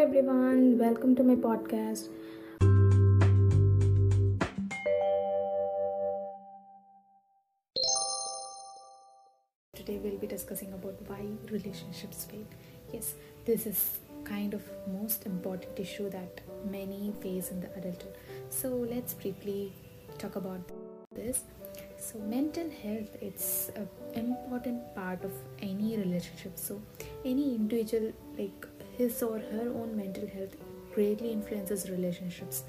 everyone, welcome to my podcast. Today we'll be discussing about why relationships fail. Yes, this is kind of most important issue that many face in the adulthood. So let's briefly talk about this. So mental health it's an important part of any relationship. So any individual like his or her own mental health greatly influences relationships.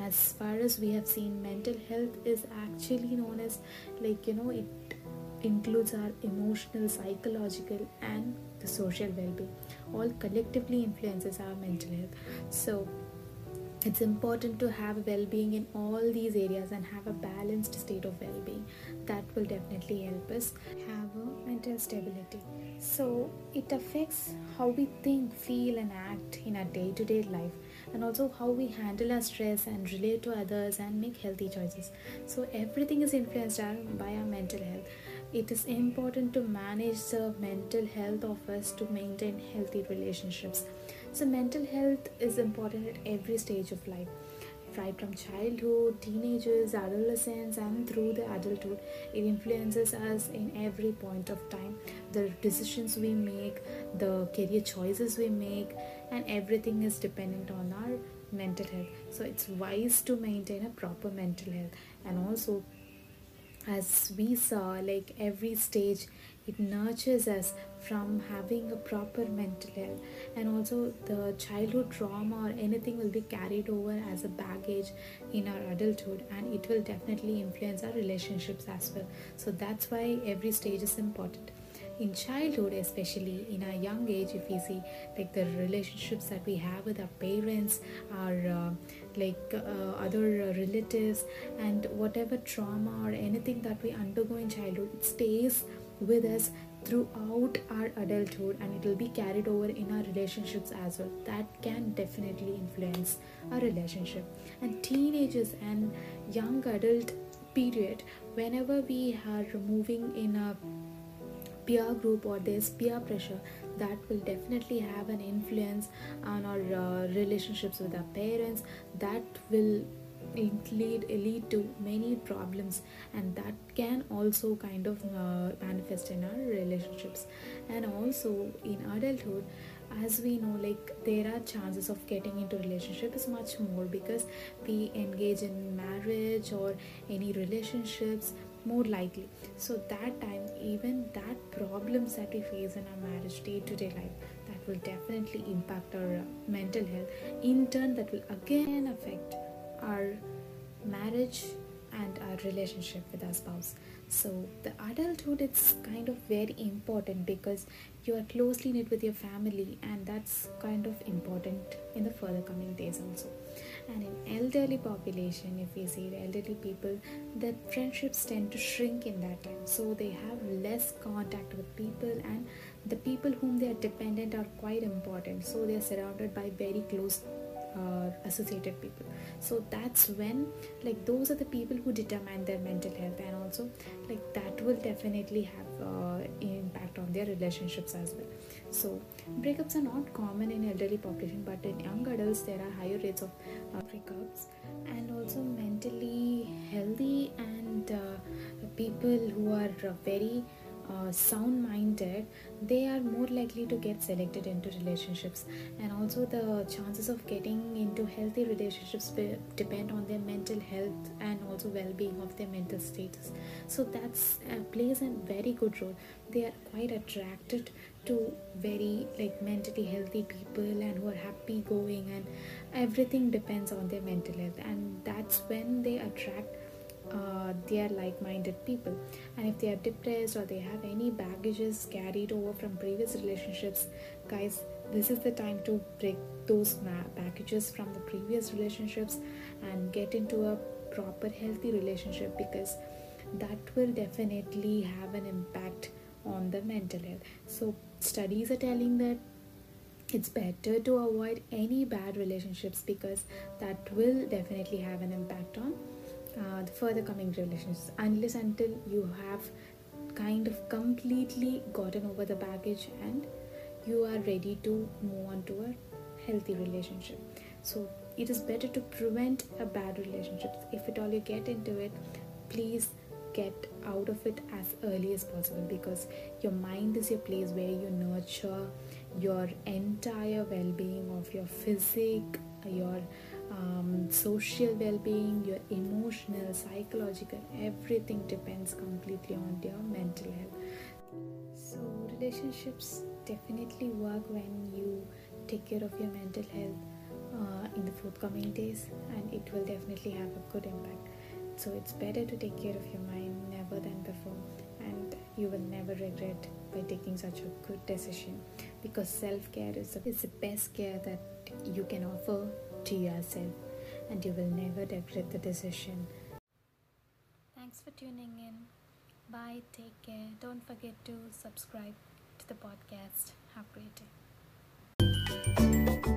As far as we have seen mental health is actually known as like you know it includes our emotional psychological and the social well-being. All collectively influences our mental health. So it's important to have well-being in all these areas and have a balanced state of well-being. That will definitely help us have a mental stability. So it affects how we think feel and act in our day-to-day life and also how we handle our stress and relate to others and make healthy choices. So everything is influenced by our mental health. It is important to manage the mental health of us to maintain healthy relationships so mental health is important at every stage of life right from childhood teenagers adolescence and through the adulthood. It influences us in every point of time. The decisions we make the career choices we make and everything is dependent on our mental health. So it's wise to maintain a proper mental health and also as we saw like every stage it nurtures us from having a proper mental health. And also the childhood trauma or anything will be carried over as a baggage in our adulthood and it will definitely influence our relationships as well. So that's why every stage is important in childhood especially in our young age if we see like the relationships that we have with our parents our uh, like uh, other relatives and whatever trauma or anything that we undergo in childhood it stays with us throughout our adulthood and it will be carried over in our relationships as well. That can definitely influence our relationship. And teenagers and young adult period whenever we are moving in a peer group or there's peer pressure that will definitely have an influence on our uh, relationships with our parents. That will lead lead to many problems and that can also kind of uh, manifest in our relationships. And also in adulthood as we know like there are chances of getting into relationship is much more because we engage in marriage or any relationships more likely. So that time even that problems that we face in our marriage day to day life that will definitely impact our uh, mental health. In turn that will again affect our marriage and our relationship with our spouse. So the adulthood it's kind of very important because you are closely knit with your family and that's kind of important in the further coming days also. And in elderly population if we see the elderly people their friendships tend to shrink in that time. So they have less contact with people and the people whom they are dependent are quite important. So they are surrounded by very close uh, associated people. So that's when like those are the people who determine their mental health and also like that will definitely have uh, impact on their relationships as well. So breakups are not common in elderly population but in young adults there are higher rates of uh, breakups. And also mentally healthy and uh, people who are very uh, sound minded they are more likely to get selected into relationships. And also the chances of getting into healthy relationships depend on their mental health and also well-being of their mental status. So that's uh, plays a very good role. They are quite attracted to very like mentally healthy people and who are happy going and everything depends on their mental health. And that's when they attract uh, they are like-minded people. And if they are depressed or they have any baggages carried over from previous relationships guys this is the time to break those baggages from the previous relationships and get into a proper healthy relationship because that will definitely have an impact on the mental health. So studies are telling that it's better to avoid any bad relationships because that will definitely have an impact on uh, the further coming relationships unless until you have kind of completely gotten over the baggage and you are ready to move on to a healthy relationship. So it is better to prevent a bad relationship. If at all you get into it please get out of it as early as possible because your mind is your place where you nurture your entire well-being of your physique your um, social well-being your emotional psychological everything depends completely on your mental health. So relationships definitely work when you take care of your mental health uh, in the forthcoming days and it will definitely have a good impact. So it's better to take care of your mind never than before and you will never regret by taking such a good decision because self-care is, is the best care that you can offer to yourself and you will never regret the decision. Thanks for tuning in. Bye, take care. Don't forget to subscribe to the podcast. Have a great day.